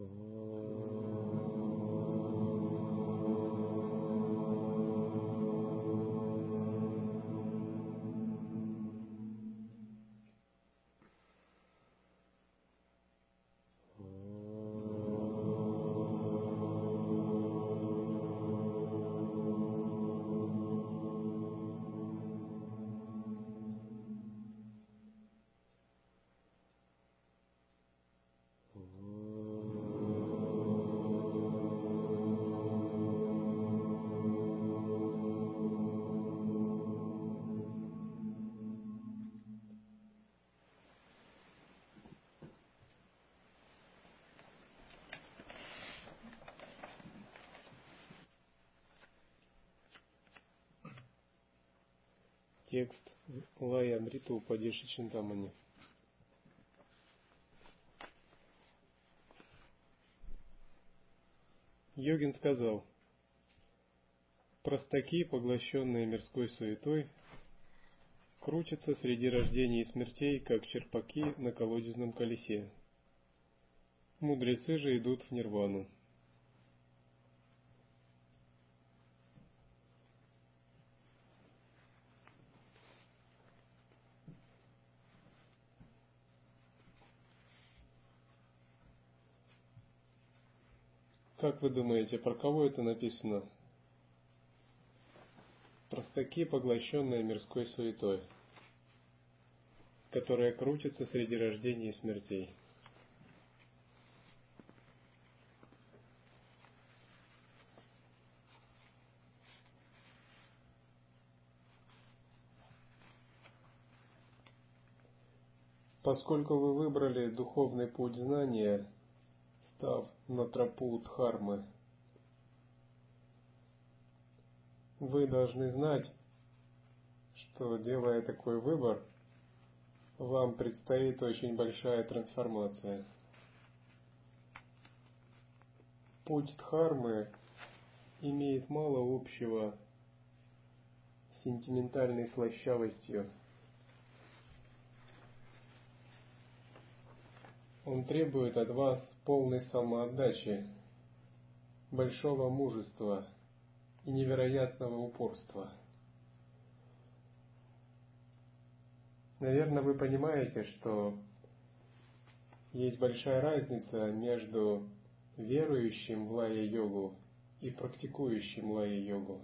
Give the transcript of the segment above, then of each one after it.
Oh. Текст Лая Амрита Упадеши Чинтамани. Йогин сказал, простаки, поглощенные мирской суетой, крутятся среди рождений и смертей, как черпаки на колодезном колесе. Мудрецы же идут в нирвану. Как вы думаете, про кого это написано? Простаки, поглощенные мирской суетой, которая крутится среди рождений и смертей. Поскольку вы выбрали духовный путь знания, став на тропу Дхармы. Вы должны знать, что делая такой выбор, вам предстоит очень большая трансформация. Путь Дхармы имеет мало общего с сентиментальной слащавостью – Он требует от вас полной самоотдачи, большого мужества и невероятного упорства. Наверное, вы понимаете, что есть большая разница между верующим в лая-йогу и практикующим лая-йогу.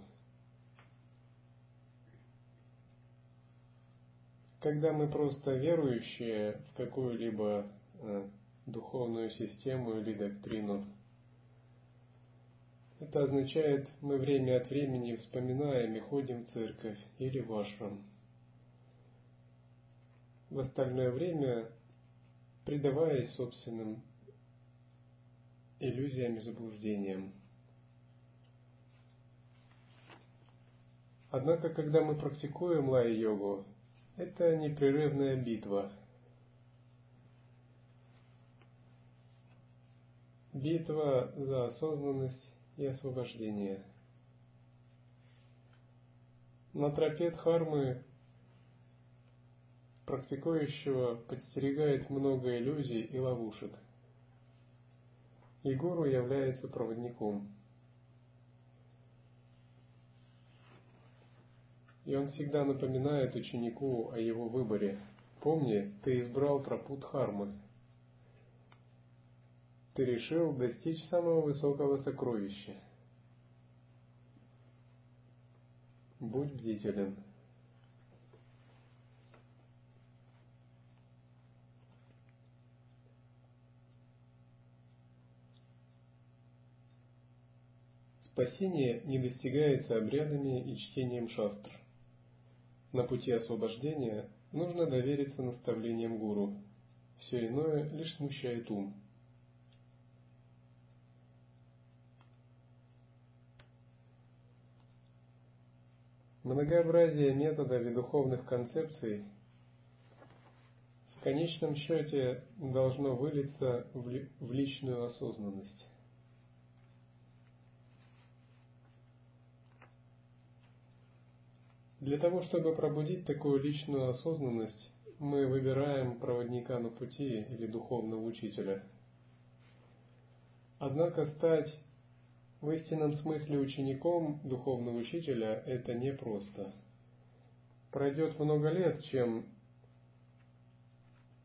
Когда мы просто верующие в какую-либо Э, духовную систему или доктрину. Это означает, мы время от времени вспоминаем и ходим в церковь или в ашрам. В остальное время предаваясь собственным иллюзиям и заблуждениям. Однако, когда мы практикуем лай-йогу, это непрерывная битва – Битва за осознанность и освобождение. На тропе Дхармы практикующего подстерегает много иллюзий и ловушек. И гуру является проводником. И он всегда напоминает ученику о его выборе. Помни, ты избрал тропу Дхармы – ты решил достичь самого высокого сокровища. Будь бдителен. Спасение не достигается обрядами и чтением шастр. На пути освобождения нужно довериться наставлениям гуру. Все иное лишь смущает ум. Многообразие методов и духовных концепций в конечном счете должно вылиться в личную осознанность. Для того, чтобы пробудить такую личную осознанность, мы выбираем проводника на пути или духовного учителя. Однако стать в истинном смысле учеником духовного учителя – это непросто. Пройдет много лет, чем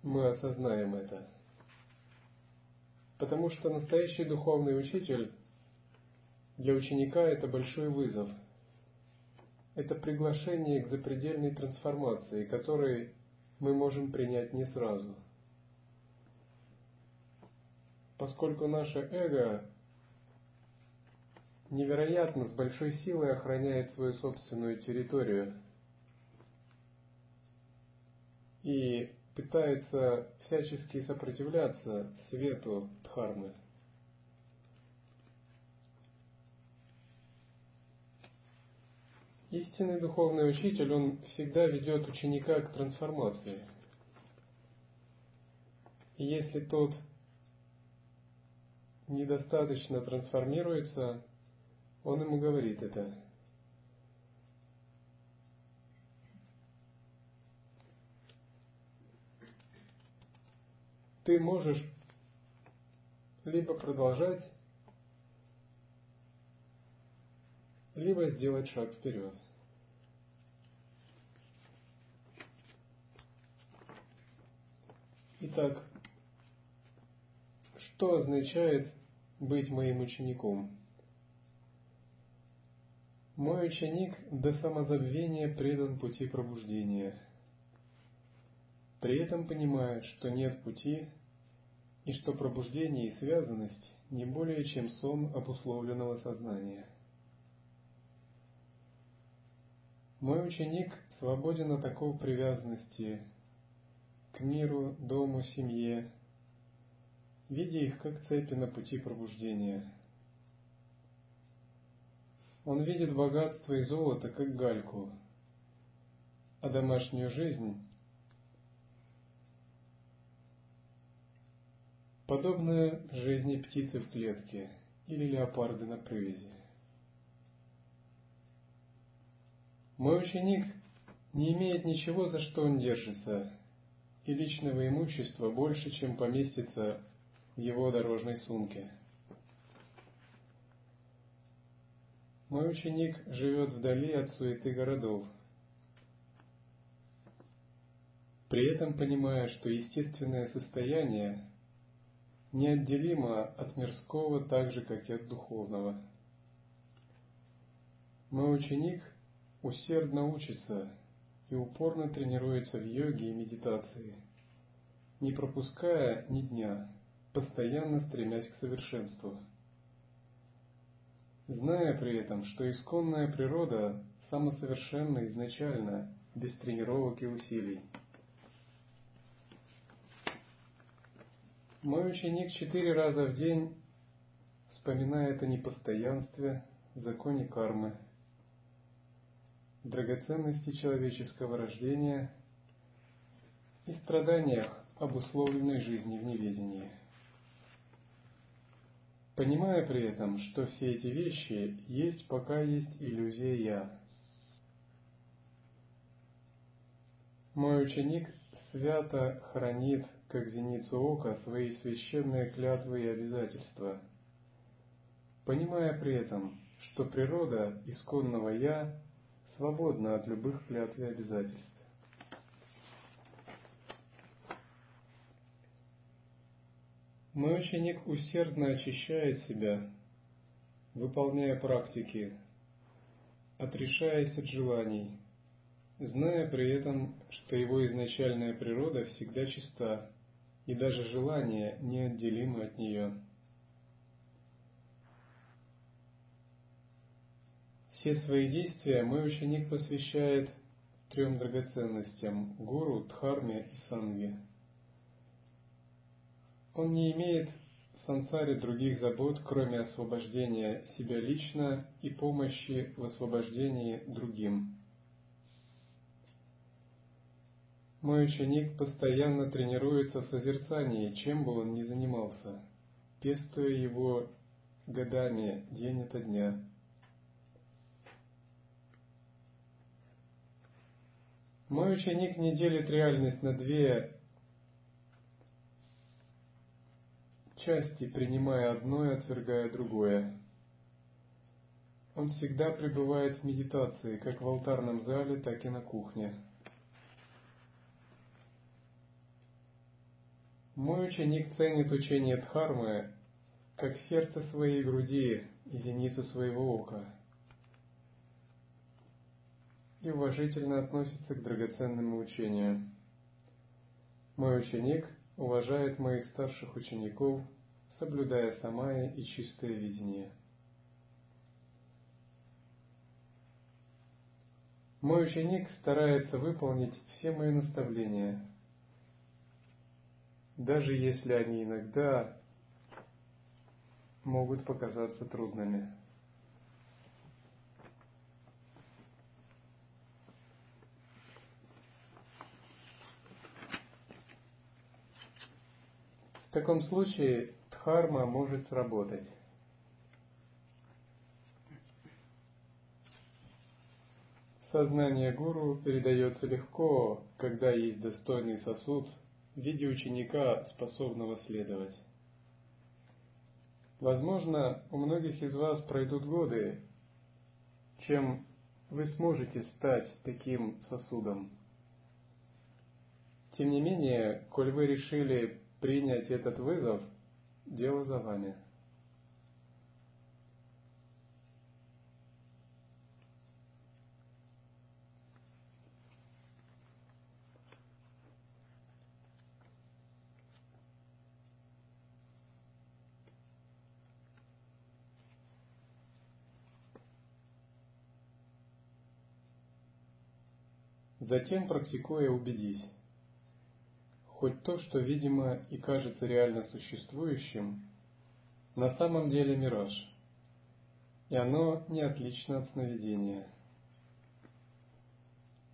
мы осознаем это. Потому что настоящий духовный учитель для ученика это большой вызов. Это приглашение к запредельной трансформации, которой мы можем принять не сразу. Поскольку наше эго невероятно с большой силой охраняет свою собственную территорию и пытается всячески сопротивляться свету Дхармы. Истинный духовный учитель, он всегда ведет ученика к трансформации. И если тот недостаточно трансформируется, он ему говорит это. Ты можешь либо продолжать, либо сделать шаг вперед. Итак, что означает быть моим учеником? Мой ученик до самозабвения предан пути пробуждения. При этом понимает, что нет пути и что пробуждение и связанность не более чем сон обусловленного сознания – Мой ученик свободен от такой привязанности к миру, дому, семье, видя их как цепи на пути пробуждения. Он видит богатство и золото как гальку, а домашнюю жизнь подобную жизни птицы в клетке или леопарда на привязи. Мой ученик не имеет ничего, за что он держится, и личного имущества больше, чем поместится в его дорожной сумке. Мой ученик живет вдали от суеты городов, при этом понимая, что естественное состояние неотделимо от мирского так же, как и от духовного. Мой ученик усердно учится и упорно тренируется в йоге и медитации, не пропуская ни дня, постоянно стремясь к совершенству. Зная при этом, что исконная природа самосовершенна изначально, без тренировок и усилий. Мой ученик четыре раза в день вспоминает о непостоянстве, законе кармы – драгоценности человеческого рождения и страданиях обусловленной жизни в неведении. Понимая при этом, что все эти вещи есть пока есть иллюзия «я». Мой ученик свято хранит, как зеницу ока, свои священные клятвы и обязательства, понимая при этом, что природа исконного «я» свободна от любых клятв и обязательств. Мой ученик усердно очищает себя, выполняя практики, отрешаясь от желаний, зная при этом, что его изначальная природа всегда чиста, и даже желания неотделимы от нее. Все свои действия мой ученик посвящает трем драгоценностям – гуру, дхарме и санге. Он не имеет в сансаре других забот, кроме освобождения себя лично и помощи в освобождении другим. Мой ученик постоянно тренируется в созерцании, чем бы он ни занимался, пестуя его годами, день ото дня – Мой ученик не делит реальность на две части, принимая одно и отвергая другое. Он всегда пребывает в медитации, как в алтарном зале, так и на кухне. Мой ученик ценит учение Дхармы как сердце своей груди и зеницу своего ока и уважительно относится к драгоценному учению. Мой ученик уважает моих старших учеников, соблюдая самая и чистое видение. Мой ученик старается выполнить все мои наставления, даже если они иногда могут показаться трудными. В таком случае дхарма может сработать. Сознание гуру передается легко, когда есть достойный сосуд в виде ученика, способного следовать. Возможно, у многих из вас пройдут годы, чем вы сможете стать таким сосудом. Тем не менее, коль вы решили принять этот вызов – дело за вами. Затем, практикуя, убедись, хоть то, что видимо и кажется реально существующим, на самом деле мираж, и оно не отлично от сновидения.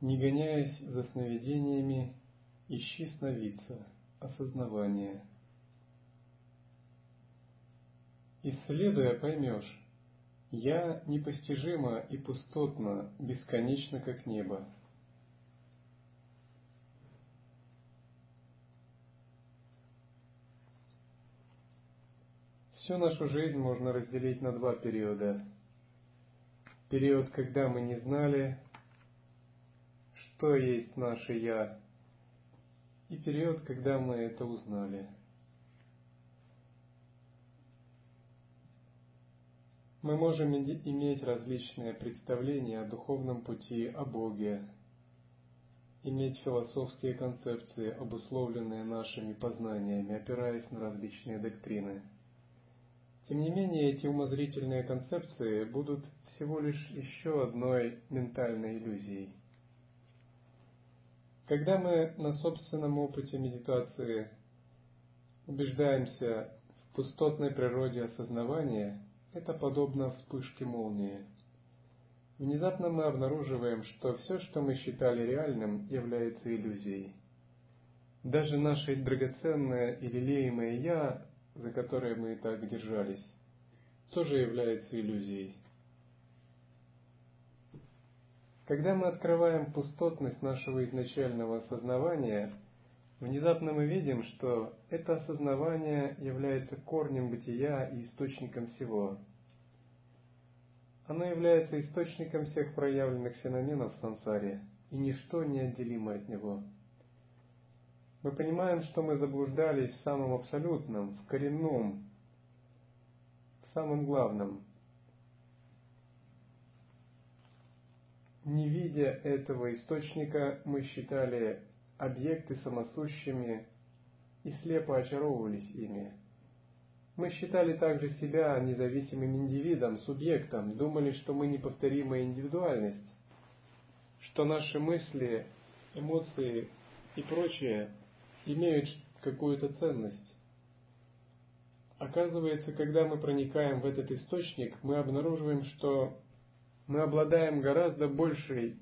Не гоняясь за сновидениями, ищи сновидца, осознавание. Исследуя, поймешь, я непостижимо и пустотно, бесконечно, как небо. Всю нашу жизнь можно разделить на два периода. Период, когда мы не знали, что есть наше «я», и период, когда мы это узнали. Мы можем иметь различные представления о духовном пути, о Боге, иметь философские концепции, обусловленные нашими познаниями, опираясь на различные доктрины – тем не менее, эти умозрительные концепции будут всего лишь еще одной ментальной иллюзией. Когда мы на собственном опыте медитации убеждаемся в пустотной природе осознавания, это подобно вспышке молнии. Внезапно мы обнаруживаем, что все, что мы считали реальным, является иллюзией. Даже наше драгоценное и лелеемое «я» за которые мы так держались, тоже является иллюзией. Когда мы открываем пустотность нашего изначального осознавания, внезапно мы видим, что это осознавание является корнем бытия и источником всего. Оно является источником всех проявленных феноменов в сансаре, и ничто не отделимо от него – мы понимаем, что мы заблуждались в самом абсолютном, в коренном, в самом главном. Не видя этого источника, мы считали объекты самосущими и слепо очаровывались ими. Мы считали также себя независимым индивидом, субъектом, думали, что мы неповторимая индивидуальность, что наши мысли, эмоции и прочее имеют какую-то ценность. Оказывается, когда мы проникаем в этот источник, мы обнаруживаем, что мы обладаем гораздо большей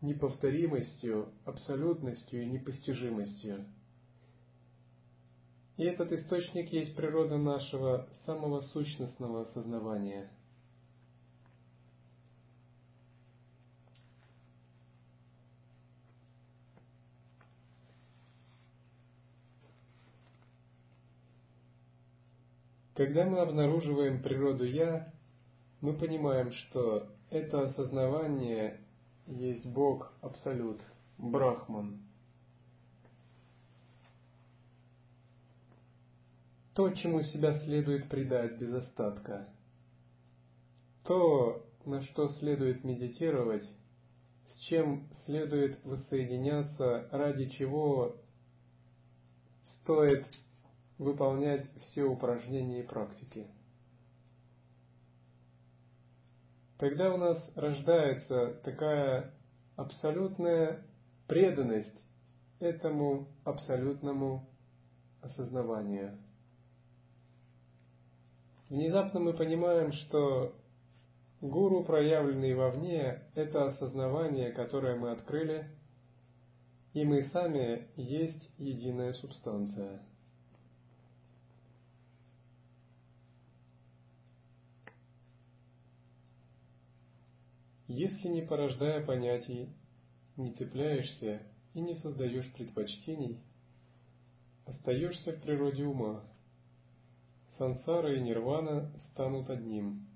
неповторимостью, абсолютностью и непостижимостью. И этот источник есть природа нашего самого сущностного осознавания – Когда мы обнаруживаем природу «я», мы понимаем, что это осознавание есть Бог Абсолют, Брахман. То, чему себя следует предать без остатка. То, на что следует медитировать, с чем следует воссоединяться, ради чего стоит выполнять все упражнения и практики. Тогда у нас рождается такая абсолютная преданность этому абсолютному осознаванию. Внезапно мы понимаем, что гуру, проявленный вовне, это осознавание, которое мы открыли, и мы сами есть единая субстанция – Если не порождая понятий, не цепляешься и не создаешь предпочтений, остаешься в природе ума. Сансара и нирвана станут одним.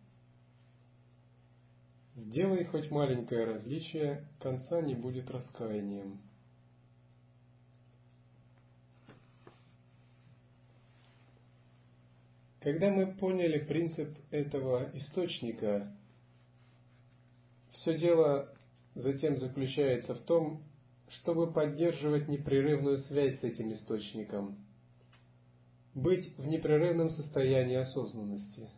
Сделай хоть маленькое различие, конца не будет раскаянием. Когда мы поняли принцип этого источника, все дело затем заключается в том, чтобы поддерживать непрерывную связь с этим источником, быть в непрерывном состоянии осознанности.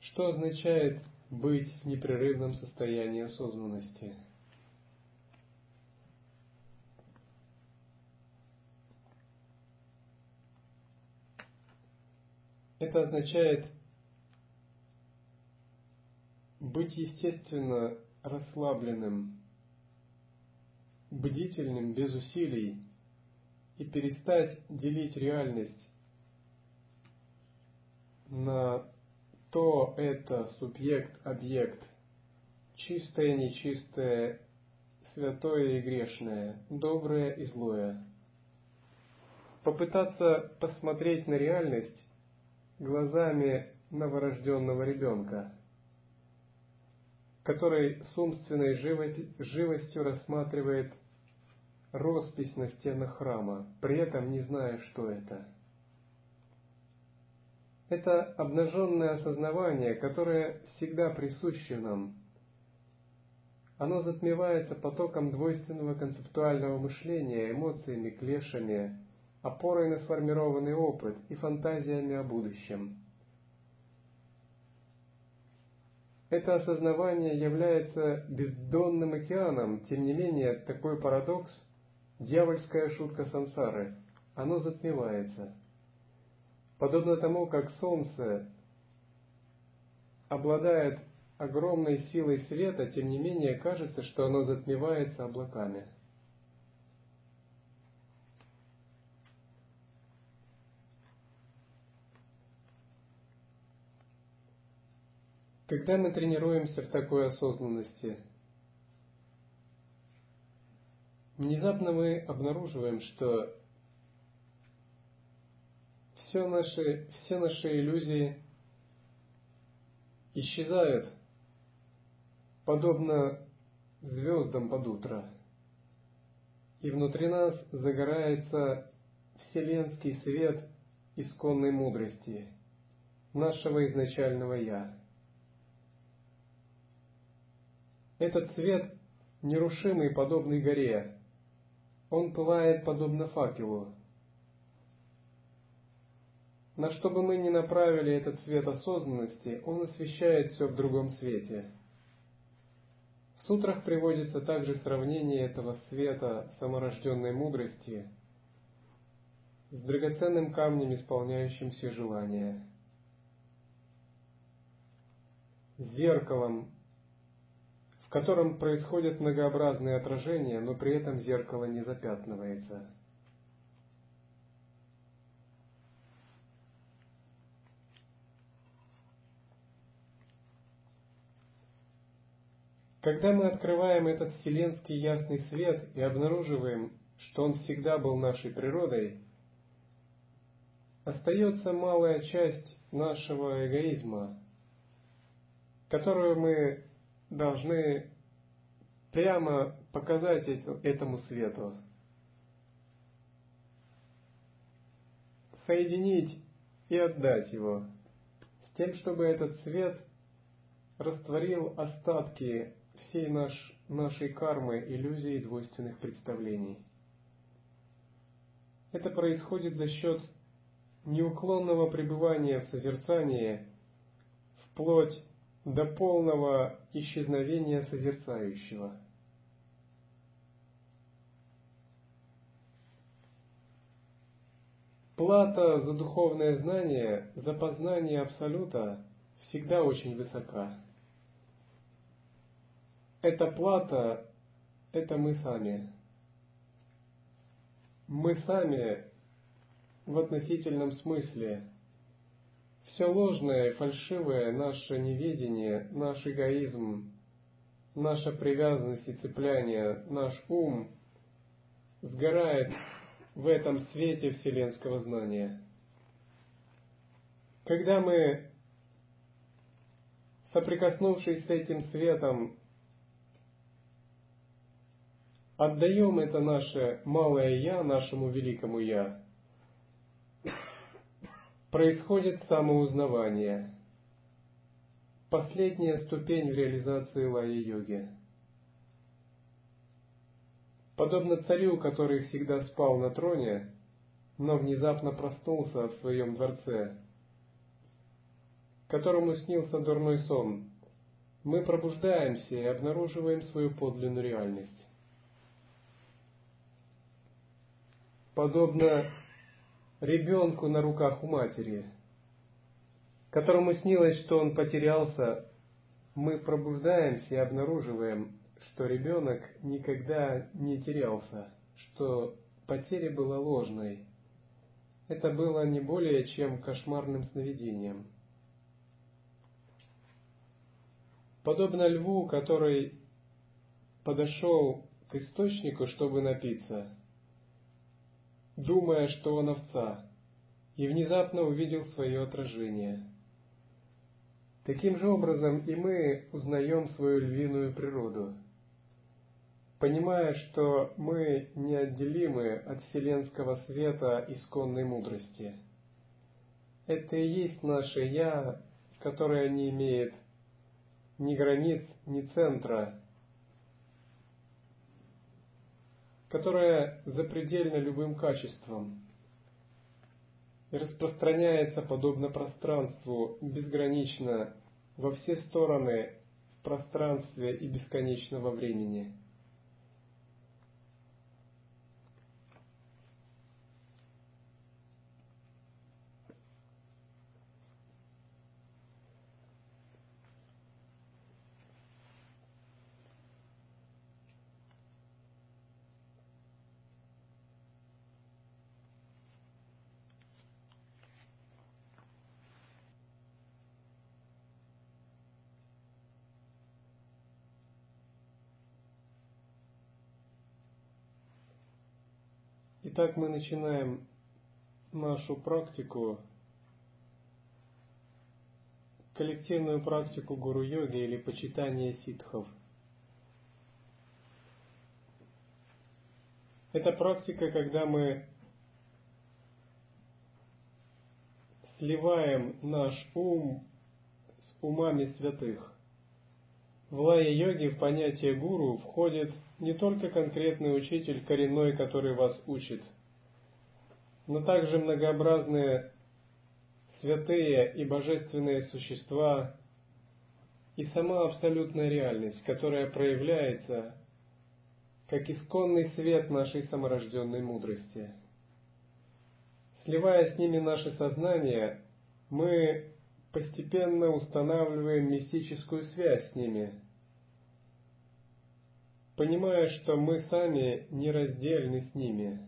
Что означает быть в непрерывном состоянии осознанности? Это означает быть естественно расслабленным, бдительным без усилий и перестать делить реальность на то это субъект, объект, чистое, нечистое, святое и грешное, доброе и злое. Попытаться посмотреть на реальность глазами новорожденного ребенка, который с умственной живостью рассматривает роспись на стенах храма, при этом не зная, что это. Это обнаженное осознавание, которое всегда присуще нам. Оно затмевается потоком двойственного концептуального мышления, эмоциями, клешами, опорой на сформированный опыт и фантазиями о будущем. Это осознавание является бездонным океаном, тем не менее такой парадокс – дьявольская шутка сансары, оно затмевается. Подобно тому, как солнце обладает огромной силой света, тем не менее кажется, что оно затмевается облаками – Когда мы тренируемся в такой осознанности, внезапно мы обнаруживаем, что все наши, все наши иллюзии исчезают, подобно звездам под утро. И внутри нас загорается вселенский свет исконной мудрости, нашего изначального «Я». Этот свет нерушимый, подобный горе. Он пылает, подобно факелу. На что бы мы ни направили этот свет осознанности, он освещает все в другом свете. В сутрах приводится также сравнение этого света саморожденной мудрости с драгоценным камнем, исполняющим все желания, зеркалом, котором происходят многообразные отражения, но при этом зеркало не запятнывается. Когда мы открываем этот вселенский ясный свет и обнаруживаем, что он всегда был нашей природой, остается малая часть нашего эгоизма, которую мы должны прямо показать этому свету. Соединить и отдать его, с тем, чтобы этот свет растворил остатки всей наш, нашей кармы, иллюзий и двойственных представлений. Это происходит за счет неуклонного пребывания в созерцании вплоть до полного исчезновения созерцающего. Плата за духовное знание, за познание Абсолюта всегда очень высока. Эта плата – это мы сами. Мы сами в относительном смысле. Все ложное, фальшивое, наше неведение, наш эгоизм, наша привязанность и цепляние, наш ум сгорает в этом свете вселенского знания. Когда мы, соприкоснувшись с этим светом, отдаем это наше малое «я» нашему великому «я», происходит самоузнавание, последняя ступень в реализации лая-йоги. Подобно царю, который всегда спал на троне, но внезапно проснулся в своем дворце, которому снился дурной сон, мы пробуждаемся и обнаруживаем свою подлинную реальность. Подобно ребенку на руках у матери, которому снилось, что он потерялся, мы пробуждаемся и обнаруживаем, что ребенок никогда не терялся, что потеря была ложной. Это было не более чем кошмарным сновидением. Подобно льву, который подошел к источнику, чтобы напиться, думая, что он овца, и внезапно увидел свое отражение. Таким же образом и мы узнаем свою львиную природу, понимая, что мы неотделимы от вселенского света исконной мудрости. Это и есть наше «Я», которое не имеет ни границ, ни центра, которая запредельна любым качеством и распространяется подобно пространству безгранично во все стороны в пространстве и бесконечного времени – Итак, мы начинаем нашу практику, коллективную практику гуру-йоги или почитание ситхов. Это практика, когда мы сливаем наш ум с умами святых. В лая-йоге в понятие гуру входит не только конкретный учитель коренной, который вас учит, но также многообразные святые и божественные существа и сама абсолютная реальность, которая проявляется как исконный свет нашей саморожденной мудрости. Сливая с ними наше сознание, мы постепенно устанавливаем мистическую связь с ними – понимая, что мы сами нераздельны с ними,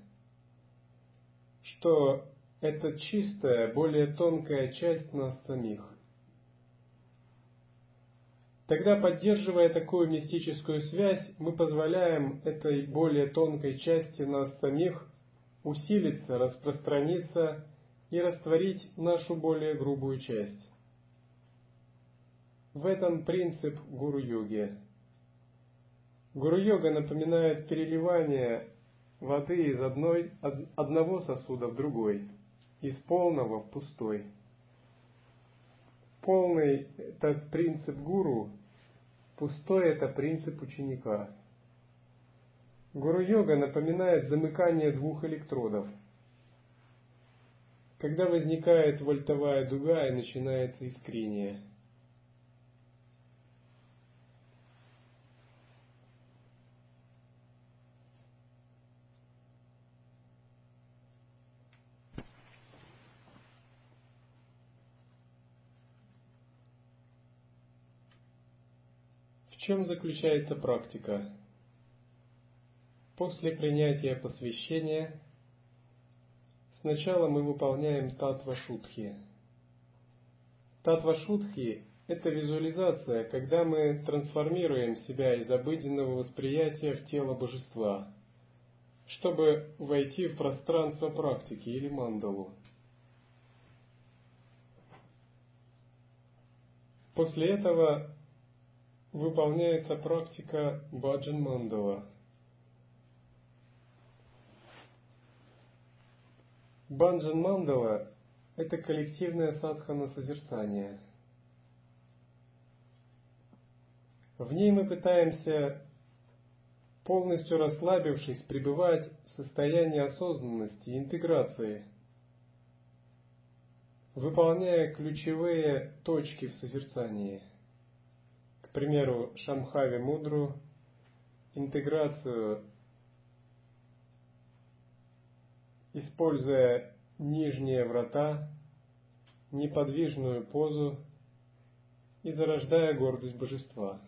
что это чистая, более тонкая часть нас самих. Тогда, поддерживая такую мистическую связь, мы позволяем этой более тонкой части нас самих усилиться, распространиться и растворить нашу более грубую часть. В этом принцип гуру-йоги. Гуру-йога напоминает переливание воды из одной, одного сосуда в другой, из полного в пустой полный – это принцип гуру, пустой – это принцип ученика. Гуру-йога напоминает замыкание двух электродов. Когда возникает вольтовая дуга и начинается искрение – чем заключается практика? После принятия посвящения сначала мы выполняем татва шутхи. Татва шутхи – это визуализация, когда мы трансформируем себя из обыденного восприятия в тело божества, чтобы войти в пространство практики или мандалу. После этого выполняется практика Баджан Мандала. Банджан Мандала – это коллективное садхана созерцание. В ней мы пытаемся, полностью расслабившись, пребывать в состоянии осознанности и интеграции, выполняя ключевые точки в созерцании – примеру, Шамхави Мудру, интеграцию, используя нижние врата, неподвижную позу и зарождая гордость божества.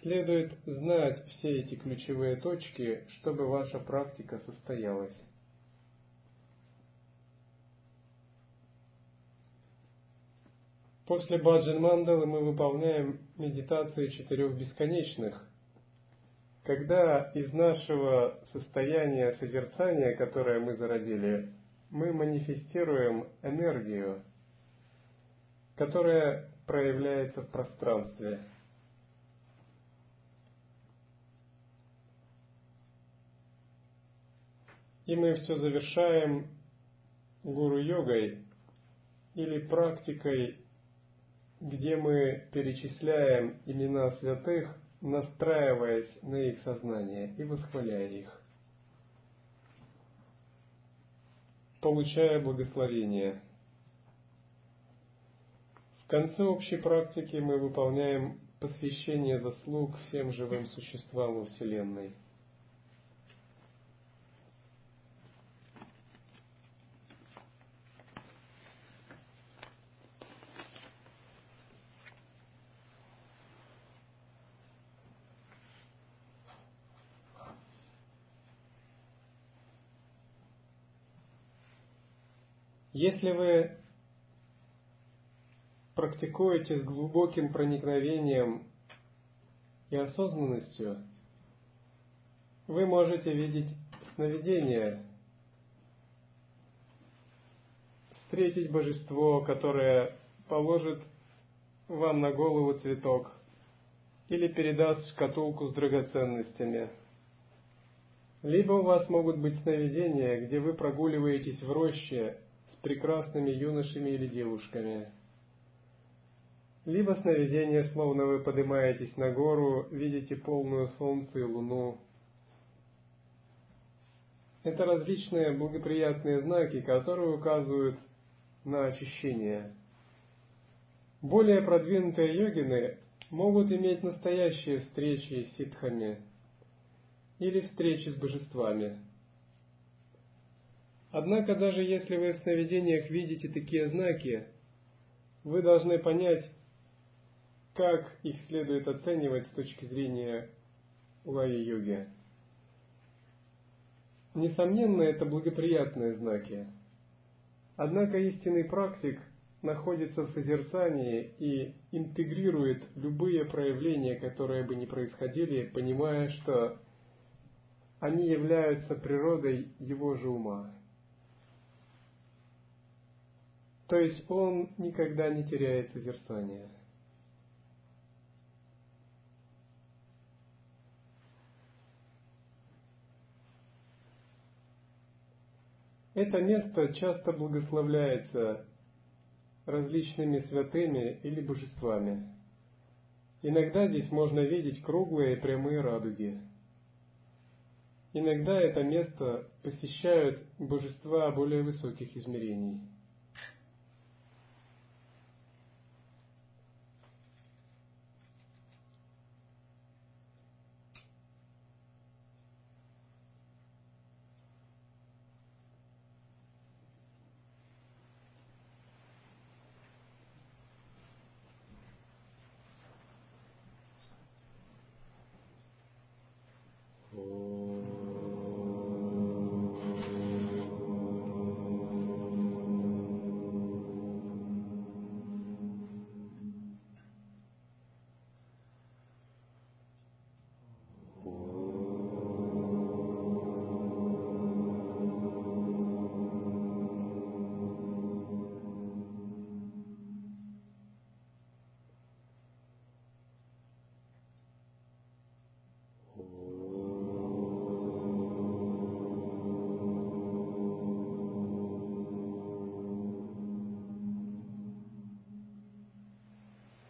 Следует знать все эти ключевые точки, чтобы ваша практика состоялась. После Баджан Мандалы мы выполняем медитации четырех бесконечных, когда из нашего состояния созерцания, которое мы зародили, мы манифестируем энергию, которая проявляется в пространстве. И мы все завершаем гуру-йогой или практикой где мы перечисляем имена святых, настраиваясь на их сознание и восхваляя их, получая благословение. В конце общей практики мы выполняем посвящение заслуг всем живым существам во Вселенной – Если вы практикуете с глубоким проникновением и осознанностью, вы можете видеть сновидения, встретить божество, которое положит вам на голову цветок или передаст шкатулку с драгоценностями. Либо у вас могут быть сновидения, где вы прогуливаетесь в роще прекрасными юношами или девушками. Либо сновидение, словно вы поднимаетесь на гору, видите полную солнце и луну. Это различные благоприятные знаки, которые указывают на очищение. Более продвинутые йогины могут иметь настоящие встречи с ситхами или встречи с божествами – Однако даже если вы в сновидениях видите такие знаки, вы должны понять, как их следует оценивать с точки зрения лая-йоги. Несомненно, это благоприятные знаки. Однако истинный практик находится в созерцании и интегрирует любые проявления, которые бы ни происходили, понимая, что они являются природой его же ума. То есть он никогда не теряет созерцание. Это место часто благословляется различными святыми или божествами. Иногда здесь можно видеть круглые и прямые радуги. Иногда это место посещают божества более высоких измерений –